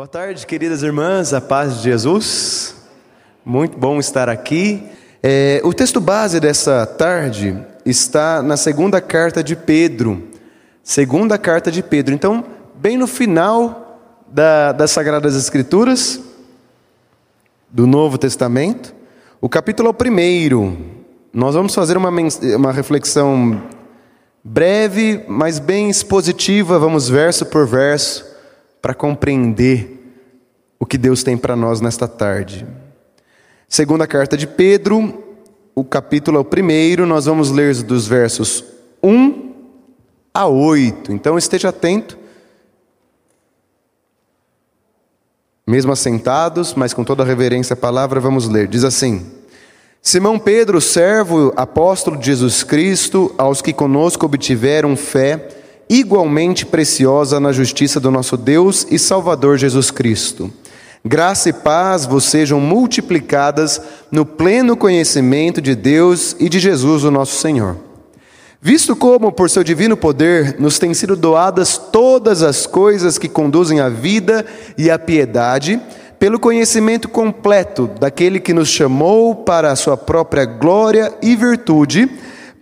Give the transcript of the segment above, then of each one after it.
Boa tarde, queridas irmãs, a paz de Jesus. Muito bom estar aqui. É, o texto base dessa tarde está na segunda carta de Pedro. Segunda carta de Pedro. Então, bem no final da, das Sagradas Escrituras, do Novo Testamento, o capítulo primeiro. Nós vamos fazer uma, uma reflexão breve, mas bem expositiva, vamos verso por verso para compreender o que Deus tem para nós nesta tarde. Segunda carta de Pedro, o capítulo é o primeiro, nós vamos ler dos versos 1 a 8. Então esteja atento. Mesmo assentados, mas com toda reverência à palavra, vamos ler. Diz assim: Simão Pedro, servo apóstolo de Jesus Cristo, aos que conosco obtiveram fé igualmente preciosa na justiça do nosso Deus e Salvador Jesus Cristo. Graça e paz vos sejam multiplicadas no pleno conhecimento de Deus e de Jesus, o nosso Senhor. Visto como, por seu divino poder, nos têm sido doadas todas as coisas que conduzem à vida e à piedade, pelo conhecimento completo daquele que nos chamou para a sua própria glória e virtude,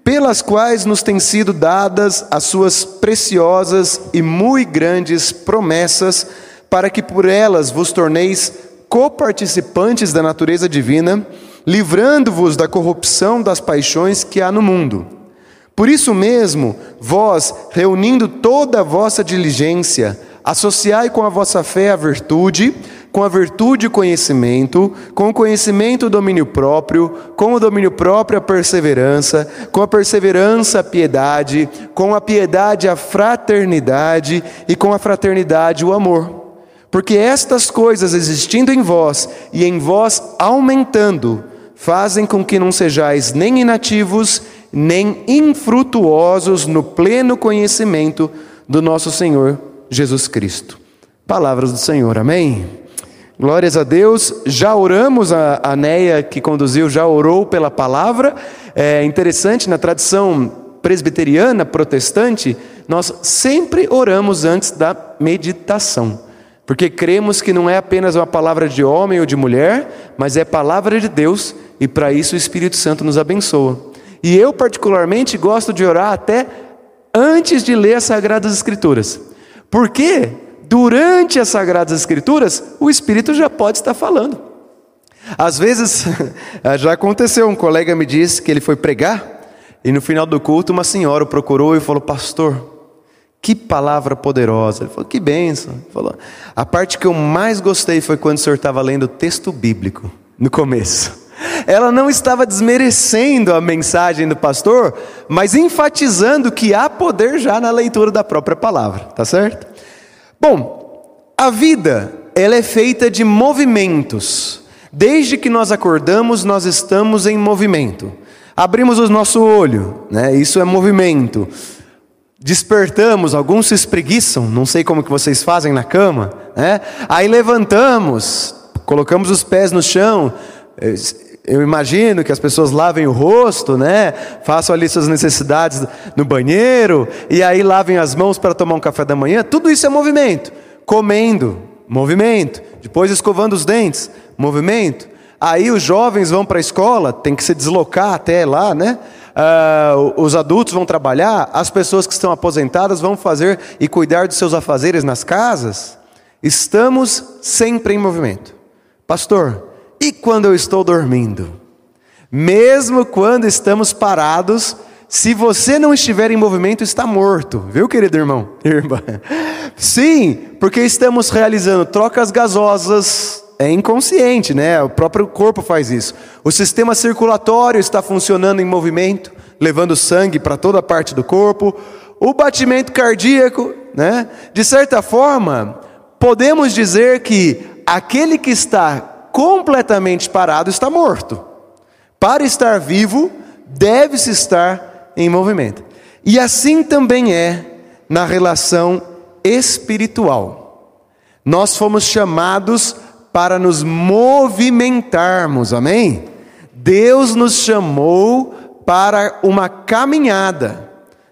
pelas quais nos têm sido dadas as suas preciosas e muito grandes promessas, para que por elas vos torneis coparticipantes da natureza divina, livrando-vos da corrupção das paixões que há no mundo. Por isso mesmo, vós, reunindo toda a vossa diligência, associai com a vossa fé a virtude, com a virtude conhecimento, com o conhecimento o domínio próprio, com o domínio próprio a perseverança, com a perseverança a piedade, com a piedade a fraternidade e com a fraternidade o amor. Porque estas coisas existindo em vós e em vós aumentando, fazem com que não sejais nem inativos, nem infrutuosos no pleno conhecimento do nosso Senhor Jesus Cristo. Palavras do Senhor, amém? Glórias a Deus. Já oramos, a, a que conduziu já orou pela palavra. É interessante, na tradição presbiteriana, protestante, nós sempre oramos antes da meditação. Porque cremos que não é apenas uma palavra de homem ou de mulher, mas é palavra de Deus, e para isso o Espírito Santo nos abençoa. E eu, particularmente, gosto de orar até antes de ler as Sagradas Escrituras. Por quê? Durante as Sagradas Escrituras, o Espírito já pode estar falando. Às vezes, já aconteceu, um colega me disse que ele foi pregar, e no final do culto, uma senhora o procurou e falou: Pastor, que palavra poderosa. Ele falou: Que bênção. Ele falou: A parte que eu mais gostei foi quando o senhor estava lendo o texto bíblico, no começo. Ela não estava desmerecendo a mensagem do pastor, mas enfatizando que há poder já na leitura da própria palavra, tá certo? Bom, a vida, ela é feita de movimentos. Desde que nós acordamos, nós estamos em movimento. Abrimos o nosso olho, né? Isso é movimento. Despertamos, alguns se espreguiçam, não sei como que vocês fazem na cama, né? Aí levantamos, colocamos os pés no chão, eu imagino que as pessoas lavem o rosto, né? Façam ali suas necessidades no banheiro e aí lavem as mãos para tomar um café da manhã. Tudo isso é movimento. Comendo, movimento. Depois escovando os dentes, movimento. Aí os jovens vão para a escola, tem que se deslocar até lá, né? Uh, os adultos vão trabalhar, as pessoas que estão aposentadas vão fazer e cuidar dos seus afazeres nas casas. Estamos sempre em movimento. Pastor, e quando eu estou dormindo? Mesmo quando estamos parados, se você não estiver em movimento, está morto, viu, querido irmão? Irmã? Sim, porque estamos realizando trocas gasosas, é inconsciente, né? O próprio corpo faz isso. O sistema circulatório está funcionando em movimento, levando sangue para toda parte do corpo. O batimento cardíaco, né? De certa forma, podemos dizer que aquele que está completamente parado está morto. Para estar vivo, deve-se estar em movimento. E assim também é na relação espiritual. Nós fomos chamados para nos movimentarmos, amém? Deus nos chamou para uma caminhada.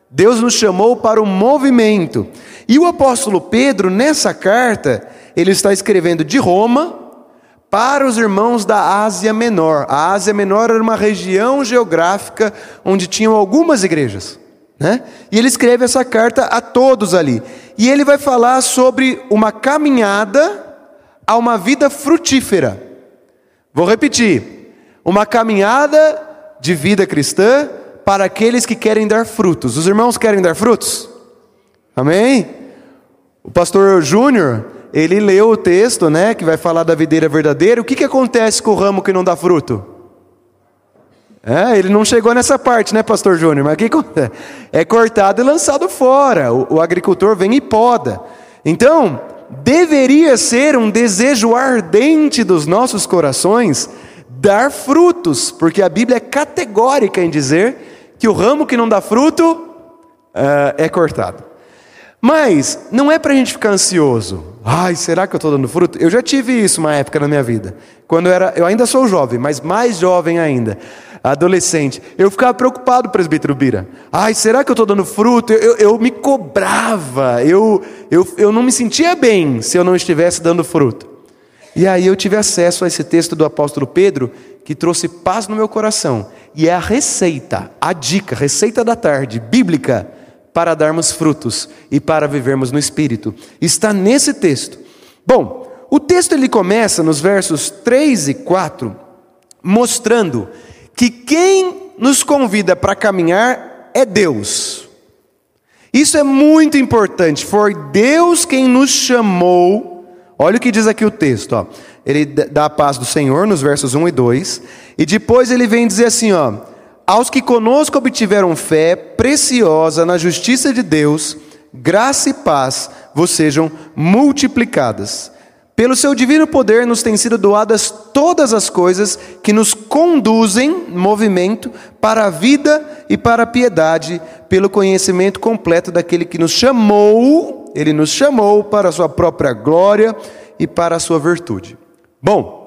Deus nos chamou para o movimento. E o apóstolo Pedro, nessa carta, ele está escrevendo de Roma para os irmãos da Ásia Menor. A Ásia Menor era uma região geográfica onde tinham algumas igrejas. Né? E ele escreve essa carta a todos ali. E ele vai falar sobre uma caminhada a uma vida frutífera. Vou repetir: uma caminhada de vida cristã para aqueles que querem dar frutos. Os irmãos querem dar frutos? Amém? O pastor Júnior, ele leu o texto, né, que vai falar da videira verdadeira. O que, que acontece com o ramo que não dá fruto? É, ele não chegou nessa parte, né, pastor Júnior? Mas que? É cortado e lançado fora. O, o agricultor vem e poda. Então, deveria ser um desejo ardente dos nossos corações dar frutos, porque a Bíblia é categórica em dizer que o ramo que não dá fruto uh, é cortado. Mas não é para a gente ficar ansioso. Ai, será que eu estou dando fruto? Eu já tive isso uma época na minha vida. Quando eu era, eu ainda sou jovem, mas mais jovem ainda, adolescente. Eu ficava preocupado, presbítero Bira. Ai, será que eu estou dando fruto? Eu, eu, eu, me cobrava. Eu, eu, eu não me sentia bem se eu não estivesse dando fruto. E aí eu tive acesso a esse texto do apóstolo Pedro que trouxe paz no meu coração. E é a receita, a dica, receita da tarde, bíblica, para darmos frutos e para vivermos no Espírito. Está nesse texto. Bom, o texto ele começa nos versos 3 e 4, mostrando que quem nos convida para caminhar é Deus. Isso é muito importante. Foi Deus quem nos chamou. Olha o que diz aqui o texto, ó ele dá a paz do Senhor nos versos 1 e 2, e depois ele vem dizer assim, ó: Aos que conosco obtiveram fé preciosa na justiça de Deus, graça e paz vos sejam multiplicadas. Pelo seu divino poder nos têm sido doadas todas as coisas que nos conduzem movimento para a vida e para a piedade, pelo conhecimento completo daquele que nos chamou, ele nos chamou para a sua própria glória e para a sua virtude. Bom,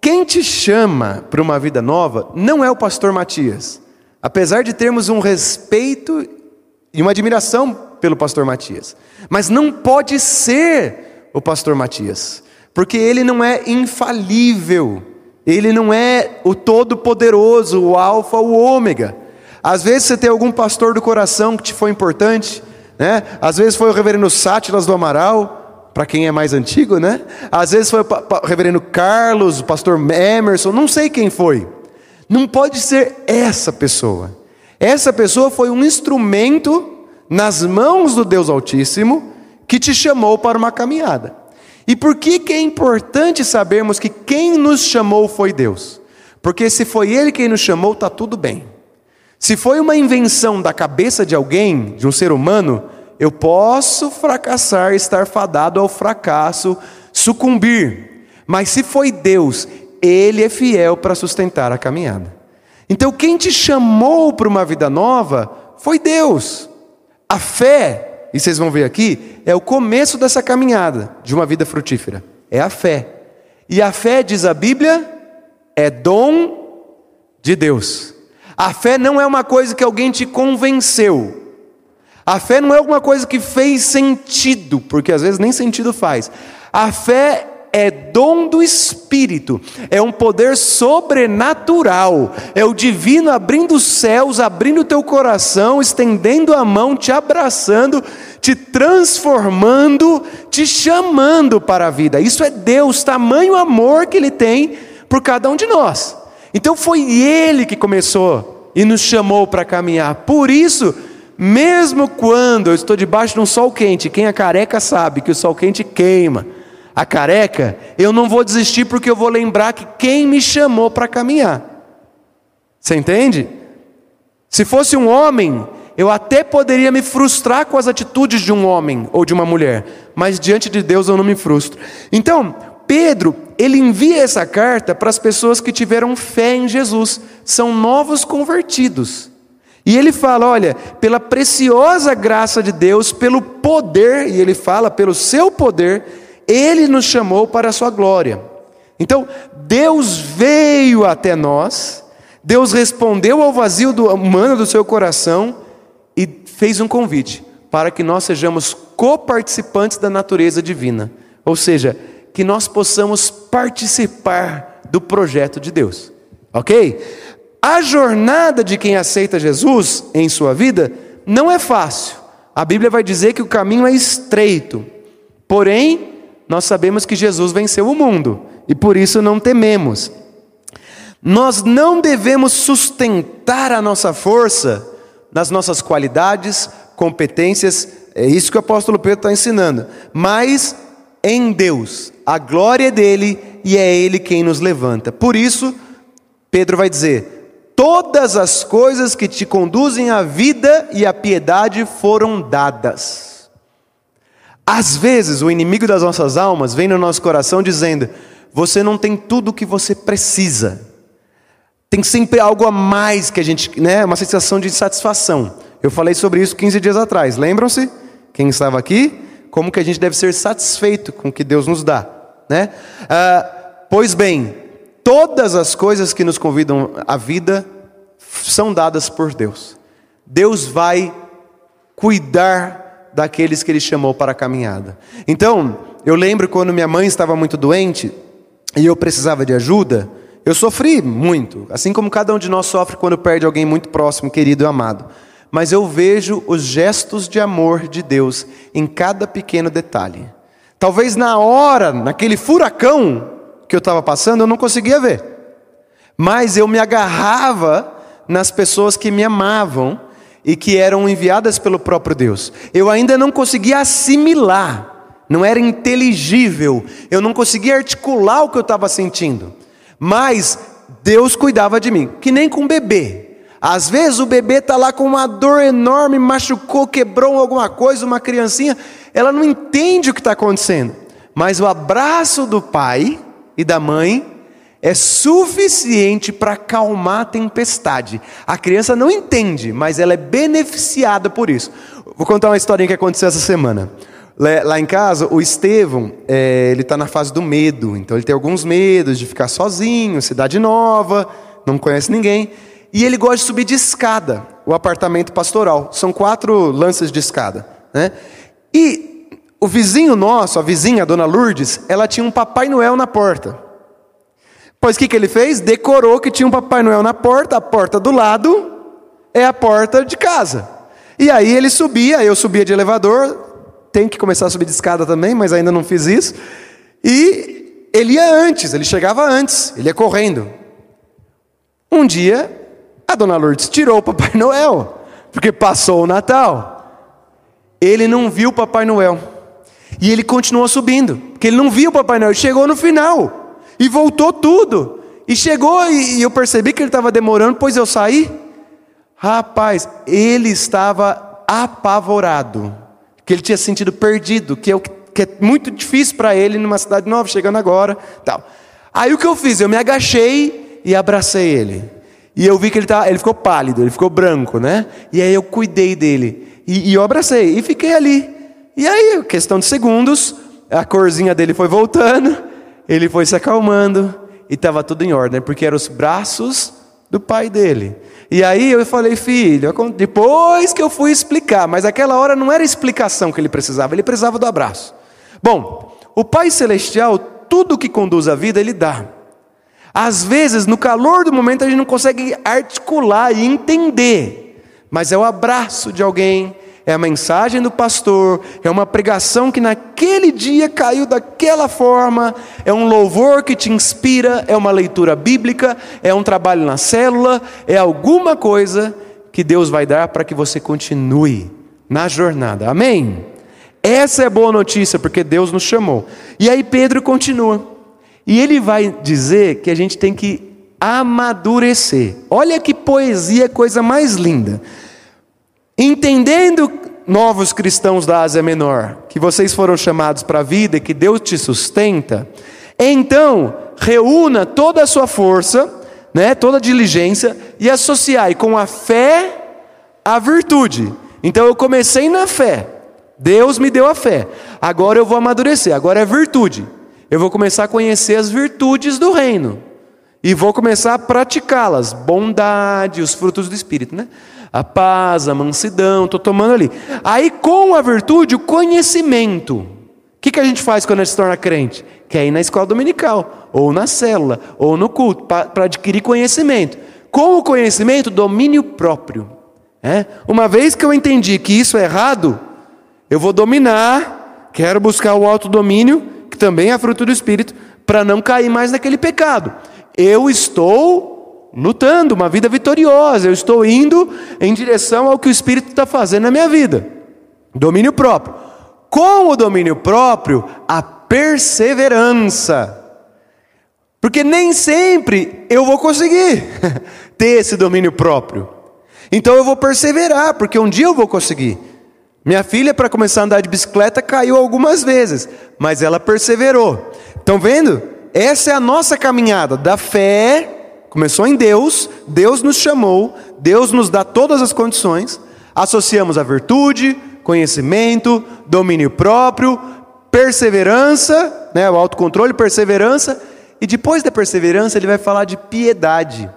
quem te chama para uma vida nova não é o pastor Matias. Apesar de termos um respeito e uma admiração pelo pastor Matias, mas não pode ser o pastor Matias, porque ele não é infalível, ele não é o todo-poderoso, o alfa, o ômega. Às vezes você tem algum pastor do coração que te foi importante, né? Às vezes foi o reverendo Sátiras do Amaral, para quem é mais antigo, né? Às vezes foi o reverendo Carlos, o pastor Emerson, não sei quem foi. Não pode ser essa pessoa. Essa pessoa foi um instrumento nas mãos do Deus Altíssimo que te chamou para uma caminhada. E por que, que é importante sabermos que quem nos chamou foi Deus? Porque se foi Ele quem nos chamou, está tudo bem. Se foi uma invenção da cabeça de alguém, de um ser humano, eu posso fracassar, estar fadado ao fracasso, sucumbir. Mas se foi Deus, Ele é fiel para sustentar a caminhada. Então, quem te chamou para uma vida nova foi Deus. A fé, e vocês vão ver aqui, é o começo dessa caminhada de uma vida frutífera. É a fé. E a fé, diz a Bíblia, é dom de Deus. A fé não é uma coisa que alguém te convenceu. A fé não é alguma coisa que fez sentido, porque às vezes nem sentido faz. A fé é dom do Espírito, é um poder sobrenatural, é o divino abrindo os céus, abrindo o teu coração, estendendo a mão, te abraçando, te transformando, te chamando para a vida. Isso é Deus, tamanho amor que Ele tem por cada um de nós. Então foi Ele que começou e nos chamou para caminhar. Por isso, mesmo quando eu estou debaixo de um sol quente, quem é careca sabe que o sol quente queima. A careca, eu não vou desistir porque eu vou lembrar que quem me chamou para caminhar. Você entende? Se fosse um homem, eu até poderia me frustrar com as atitudes de um homem ou de uma mulher, mas diante de Deus eu não me frustro. Então, Pedro, ele envia essa carta para as pessoas que tiveram fé em Jesus, são novos convertidos. E ele fala: olha, pela preciosa graça de Deus, pelo poder, e ele fala, pelo seu poder, ele nos chamou para a sua glória. Então, Deus veio até nós, Deus respondeu ao vazio do, humano do seu coração e fez um convite para que nós sejamos coparticipantes da natureza divina, ou seja, que nós possamos participar do projeto de Deus, ok? A jornada de quem aceita Jesus em sua vida não é fácil. A Bíblia vai dizer que o caminho é estreito, porém, nós sabemos que Jesus venceu o mundo e por isso não tememos. Nós não devemos sustentar a nossa força nas nossas qualidades, competências, é isso que o apóstolo Pedro está ensinando, mas em Deus, a glória é dele e é ele quem nos levanta. Por isso, Pedro vai dizer: todas as coisas que te conduzem à vida e à piedade foram dadas. Às vezes, o inimigo das nossas almas vem no nosso coração dizendo: você não tem tudo o que você precisa. Tem sempre algo a mais que a gente, né, uma sensação de insatisfação. Eu falei sobre isso 15 dias atrás. Lembram-se? Quem estava aqui? Como que a gente deve ser satisfeito com o que Deus nos dá, né? Ah, pois bem, todas as coisas que nos convidam à vida são dadas por Deus. Deus vai cuidar daqueles que Ele chamou para a caminhada. Então, eu lembro quando minha mãe estava muito doente e eu precisava de ajuda. Eu sofri muito, assim como cada um de nós sofre quando perde alguém muito próximo, querido e amado. Mas eu vejo os gestos de amor de Deus em cada pequeno detalhe. Talvez na hora, naquele furacão que eu estava passando, eu não conseguia ver. Mas eu me agarrava nas pessoas que me amavam e que eram enviadas pelo próprio Deus. Eu ainda não conseguia assimilar, não era inteligível, eu não conseguia articular o que eu estava sentindo. Mas Deus cuidava de mim, que nem com bebê. Às vezes o bebê está lá com uma dor enorme, machucou, quebrou alguma coisa, uma criancinha, ela não entende o que está acontecendo. Mas o abraço do pai e da mãe é suficiente para acalmar a tempestade. A criança não entende, mas ela é beneficiada por isso. Vou contar uma historinha que aconteceu essa semana. Lá em casa, o Estevão, é, ele está na fase do medo. Então ele tem alguns medos de ficar sozinho, cidade nova, não conhece ninguém. E ele gosta de subir de escada, o apartamento pastoral. São quatro lances de escada. Né? E o vizinho nosso, a vizinha, a dona Lourdes, ela tinha um Papai Noel na porta. Pois o que, que ele fez? Decorou que tinha um Papai Noel na porta, a porta do lado é a porta de casa. E aí ele subia, eu subia de elevador, tem que começar a subir de escada também, mas ainda não fiz isso. E ele ia antes, ele chegava antes, ele ia correndo. Um dia, a dona Lourdes tirou o Papai Noel, porque passou o Natal. Ele não viu o Papai Noel. E ele continuou subindo, porque ele não viu o Papai Noel. Chegou no final e voltou tudo. E chegou e eu percebi que ele estava demorando, pois eu saí. Rapaz, ele estava apavorado, que ele tinha sentido perdido, que é, o, que é muito difícil para ele numa cidade nova, chegando agora, tal. Aí o que eu fiz? Eu me agachei e abracei ele. E eu vi que ele, tá, ele ficou pálido, ele ficou branco, né? E aí eu cuidei dele. E, e eu abracei e fiquei ali. E aí, questão de segundos, a corzinha dele foi voltando, ele foi se acalmando e estava tudo em ordem, porque eram os braços do pai dele. E aí eu falei, filho, depois que eu fui explicar, mas aquela hora não era explicação que ele precisava, ele precisava do abraço. Bom, o Pai Celestial, tudo que conduz a vida, ele dá. Às vezes, no calor do momento, a gente não consegue articular e entender, mas é o abraço de alguém, é a mensagem do pastor, é uma pregação que naquele dia caiu daquela forma, é um louvor que te inspira, é uma leitura bíblica, é um trabalho na célula, é alguma coisa que Deus vai dar para que você continue na jornada. Amém? Essa é boa notícia, porque Deus nos chamou. E aí Pedro continua. E ele vai dizer que a gente tem que amadurecer. Olha que poesia, coisa mais linda. Entendendo, novos cristãos da Ásia Menor, que vocês foram chamados para a vida e que Deus te sustenta, então reúna toda a sua força, né, toda a diligência e associai com a fé a virtude. Então eu comecei na fé. Deus me deu a fé. Agora eu vou amadurecer. Agora é virtude eu vou começar a conhecer as virtudes do reino. e vou começar a praticá-las. Bondade, os frutos do Espírito, né? A paz, a mansidão, estou tomando ali. Aí, com a virtude, o conhecimento. O que, que a gente faz quando a gente se torna crente? Quer ir na escola dominical, ou na célula, ou no culto, para adquirir conhecimento. Com o conhecimento, domínio próprio. É? Uma vez que eu entendi que isso é errado, eu vou dominar, quero buscar o autodomínio, que também é fruto do Espírito, para não cair mais naquele pecado eu estou lutando uma vida vitoriosa, eu estou indo em direção ao que o Espírito está fazendo na minha vida. Domínio próprio. Com o domínio próprio, a perseverança. Porque nem sempre eu vou conseguir ter esse domínio próprio. Então eu vou perseverar, porque um dia eu vou conseguir. Minha filha, para começar a andar de bicicleta, caiu algumas vezes, mas ela perseverou. Estão vendo? essa é a nossa caminhada da fé. Começou em Deus, Deus nos chamou, Deus nos dá todas as condições. Associamos a virtude, conhecimento, domínio próprio, perseverança, né, o autocontrole, perseverança, e depois da perseverança ele vai falar de piedade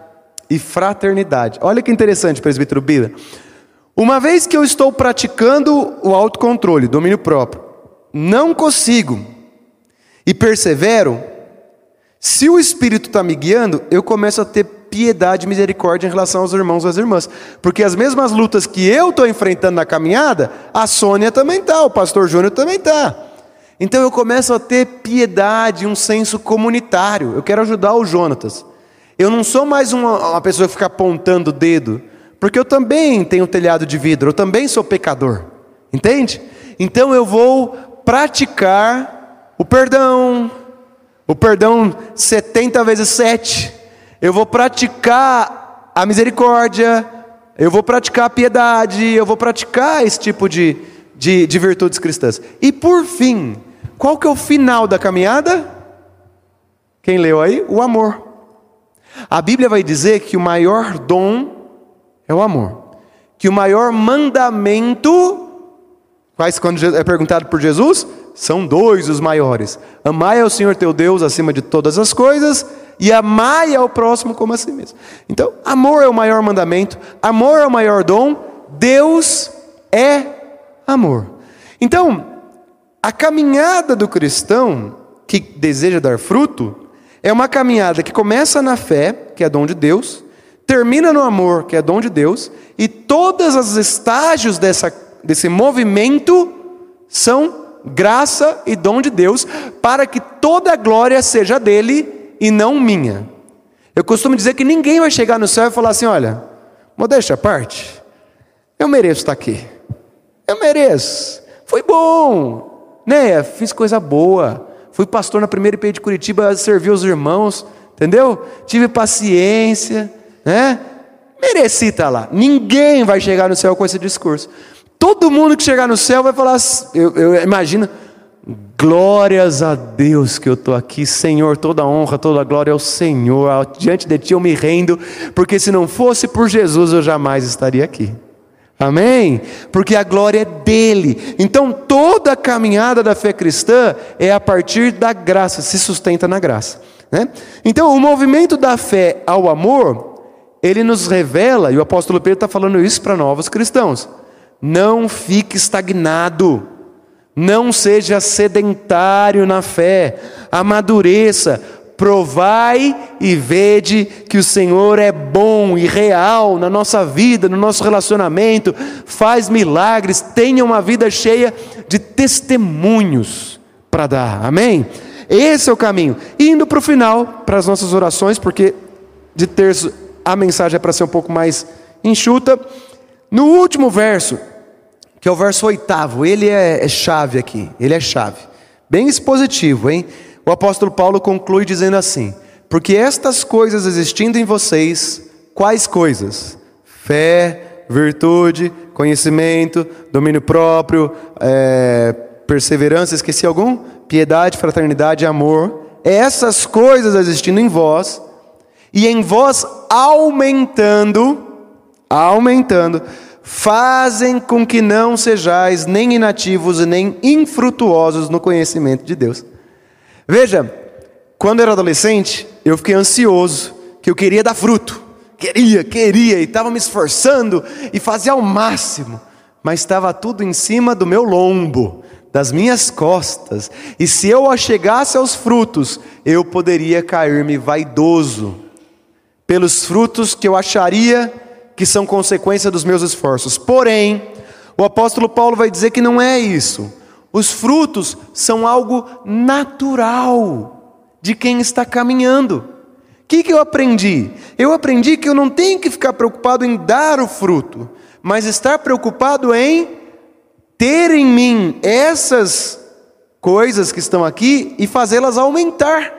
e fraternidade. Olha que interessante, presbítero Bila. Uma vez que eu estou praticando o autocontrole, domínio próprio, não consigo e persevero, se o Espírito está me guiando, eu começo a ter piedade e misericórdia em relação aos irmãos e às irmãs. Porque as mesmas lutas que eu estou enfrentando na caminhada, a Sônia também está, o pastor Júnior também está. Então eu começo a ter piedade, um senso comunitário. Eu quero ajudar o Jonatas. Eu não sou mais uma, uma pessoa que fica apontando o dedo, porque eu também tenho um telhado de vidro, eu também sou pecador. Entende? Então eu vou praticar o perdão, o perdão 70 vezes 7. Eu vou praticar a misericórdia, eu vou praticar a piedade, eu vou praticar esse tipo de, de, de virtudes cristãs. E por fim, qual que é o final da caminhada? Quem leu aí? O amor. A Bíblia vai dizer que o maior dom é o amor. Que o maior mandamento, quando é perguntado por Jesus, são dois os maiores: amai ao Senhor teu Deus acima de todas as coisas e amai ao próximo como a si mesmo. Então, amor é o maior mandamento, amor é o maior dom, Deus é amor. Então, a caminhada do cristão que deseja dar fruto é uma caminhada que começa na fé, que é dom de Deus, termina no amor, que é dom de Deus, e todos os estágios dessa, desse movimento são graça e dom de Deus, para que toda a glória seja dele e não minha. Eu costumo dizer que ninguém vai chegar no céu e falar assim: olha, modéstia à parte, eu mereço estar aqui, eu mereço, foi bom, né? Fiz coisa boa, fui pastor na primeira IP de Curitiba, servi os irmãos, entendeu? Tive paciência, né? Mereci estar lá. Ninguém vai chegar no céu com esse discurso. Todo mundo que chegar no céu vai falar, eu, eu imagino, glórias a Deus que eu estou aqui, Senhor, toda honra, toda glória ao Senhor, diante de Ti eu me rendo, porque se não fosse por Jesus eu jamais estaria aqui. Amém? Porque a glória é dele. Então toda a caminhada da fé cristã é a partir da graça, se sustenta na graça. Né? Então o movimento da fé ao amor, ele nos revela, e o apóstolo Pedro está falando isso para novos cristãos não fique estagnado. Não seja sedentário na fé. Amadureça. Provai e vede que o Senhor é bom e real na nossa vida, no nosso relacionamento, faz milagres, tenha uma vida cheia de testemunhos para dar, amém? Esse é o caminho. Indo para o final, para as nossas orações, porque de terço a mensagem é para ser um pouco mais enxuta. No último verso, que é o verso oitavo. Ele é, é chave aqui, ele é chave. Bem expositivo, hein? O apóstolo Paulo conclui dizendo assim: Porque estas coisas existindo em vocês, quais coisas? Fé, virtude, conhecimento, domínio próprio, é, perseverança, esqueci algum? Piedade, fraternidade, amor. Essas coisas existindo em vós, e em vós aumentando, aumentando, fazem com que não sejais nem inativos nem infrutuosos no conhecimento de Deus. Veja, quando eu era adolescente, eu fiquei ansioso, que eu queria dar fruto. Queria, queria, e estava me esforçando e fazia ao máximo, mas estava tudo em cima do meu lombo, das minhas costas, e se eu chegasse aos frutos, eu poderia cair-me vaidoso pelos frutos que eu acharia que são consequência dos meus esforços. Porém, o apóstolo Paulo vai dizer que não é isso. Os frutos são algo natural de quem está caminhando. O que, que eu aprendi? Eu aprendi que eu não tenho que ficar preocupado em dar o fruto, mas estar preocupado em ter em mim essas coisas que estão aqui e fazê-las aumentar.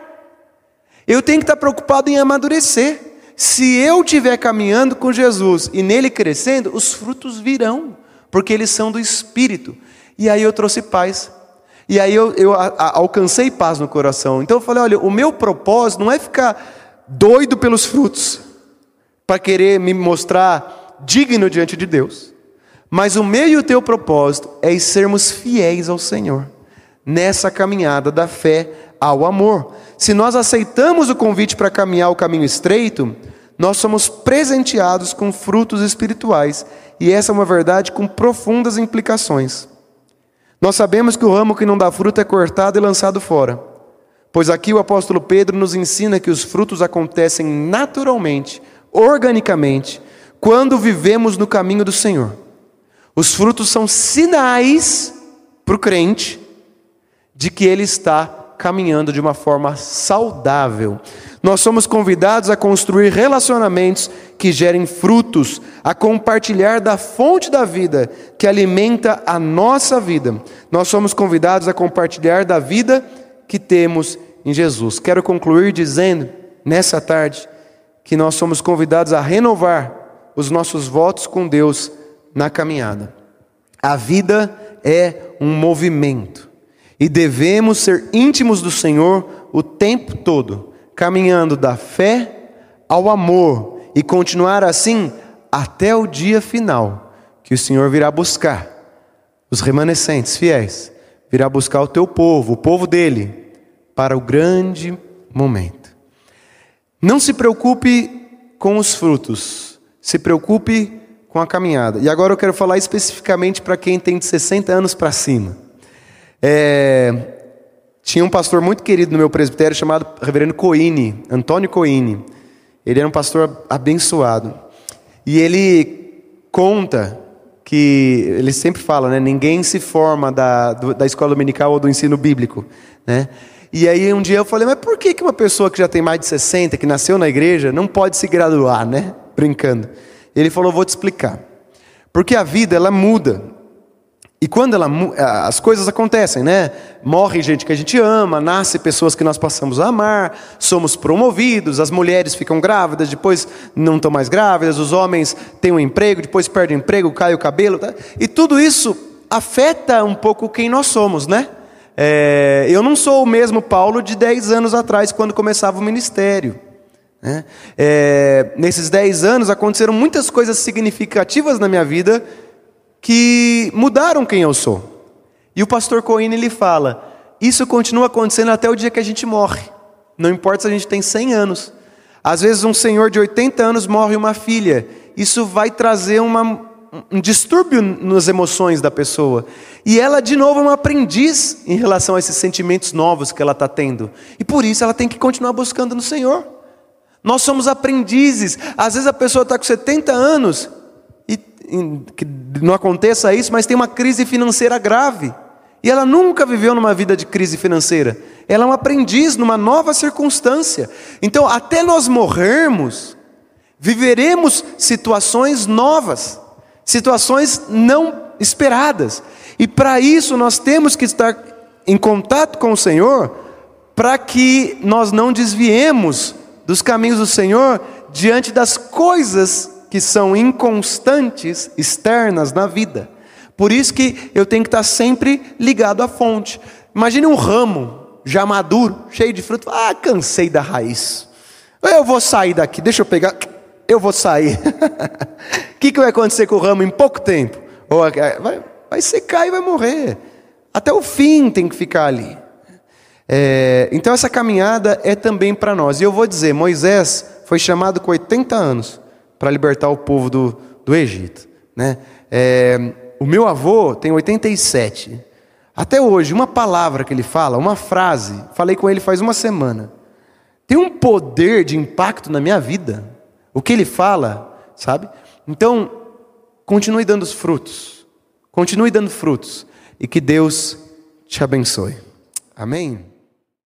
Eu tenho que estar preocupado em amadurecer. Se eu estiver caminhando com Jesus e nele crescendo, os frutos virão, porque eles são do Espírito. E aí eu trouxe paz. E aí eu, eu a, a, alcancei paz no coração. Então eu falei: olha, o meu propósito não é ficar doido pelos frutos, para querer me mostrar digno diante de Deus. Mas o meu e o teu propósito é sermos fiéis ao Senhor, nessa caminhada da fé ao amor. Se nós aceitamos o convite para caminhar o caminho estreito, nós somos presenteados com frutos espirituais, e essa é uma verdade com profundas implicações. Nós sabemos que o ramo que não dá fruto é cortado e lançado fora, pois aqui o apóstolo Pedro nos ensina que os frutos acontecem naturalmente, organicamente, quando vivemos no caminho do Senhor. Os frutos são sinais para o crente de que ele está caminhando de uma forma saudável. Nós somos convidados a construir relacionamentos que gerem frutos, a compartilhar da fonte da vida que alimenta a nossa vida. Nós somos convidados a compartilhar da vida que temos em Jesus. Quero concluir dizendo, nessa tarde, que nós somos convidados a renovar os nossos votos com Deus na caminhada. A vida é um movimento e devemos ser íntimos do Senhor o tempo todo, caminhando da fé ao amor e continuar assim até o dia final, que o Senhor virá buscar os remanescentes fiéis, virá buscar o teu povo, o povo dele, para o grande momento. Não se preocupe com os frutos, se preocupe com a caminhada. E agora eu quero falar especificamente para quem tem de 60 anos para cima. É, tinha um pastor muito querido no meu presbitério chamado Reverendo Coine, Antônio Coine. Ele era um pastor abençoado. E ele conta que ele sempre fala, né? Ninguém se forma da, da escola dominical ou do ensino bíblico, né? E aí um dia eu falei, mas por que, uma pessoa que já tem mais de 60, que nasceu na igreja, não pode se graduar, né? Brincando. Ele falou: Vou te explicar. Porque a vida ela muda. E quando ela, as coisas acontecem, né? Morre gente que a gente ama, nasce pessoas que nós passamos a amar, somos promovidos, as mulheres ficam grávidas, depois não estão mais grávidas, os homens têm um emprego, depois perdem o emprego, cai o cabelo. Tá? E tudo isso afeta um pouco quem nós somos, né? É, eu não sou o mesmo Paulo de 10 anos atrás, quando começava o ministério. Né? É, nesses dez anos aconteceram muitas coisas significativas na minha vida que mudaram quem eu sou. E o pastor Coine ele fala: isso continua acontecendo até o dia que a gente morre. Não importa se a gente tem 100 anos. Às vezes um senhor de 80 anos morre uma filha. Isso vai trazer uma, um distúrbio nas emoções da pessoa. E ela, de novo, é uma aprendiz em relação a esses sentimentos novos que ela está tendo. E por isso ela tem que continuar buscando no Senhor. Nós somos aprendizes. Às vezes a pessoa está com 70 anos e, e não aconteça isso, mas tem uma crise financeira grave. E ela nunca viveu numa vida de crise financeira. Ela é um aprendiz numa nova circunstância. Então, até nós morrermos, viveremos situações novas, situações não esperadas. E para isso nós temos que estar em contato com o Senhor, para que nós não desviemos dos caminhos do Senhor diante das coisas que são inconstantes, externas na vida. Por isso que eu tenho que estar sempre ligado à fonte. Imagine um ramo já maduro, cheio de fruto. Ah, cansei da raiz. Eu vou sair daqui, deixa eu pegar. Eu vou sair. O que, que vai acontecer com o ramo em pouco tempo? Vai, vai secar e vai morrer. Até o fim tem que ficar ali. É, então essa caminhada é também para nós. E eu vou dizer, Moisés foi chamado com 80 anos para libertar o povo do, do Egito. Né? É, o meu avô tem 87. Até hoje, uma palavra que ele fala, uma frase, falei com ele faz uma semana, tem um poder de impacto na minha vida. O que ele fala, sabe? Então, continue dando os frutos. Continue dando frutos. E que Deus te abençoe. Amém?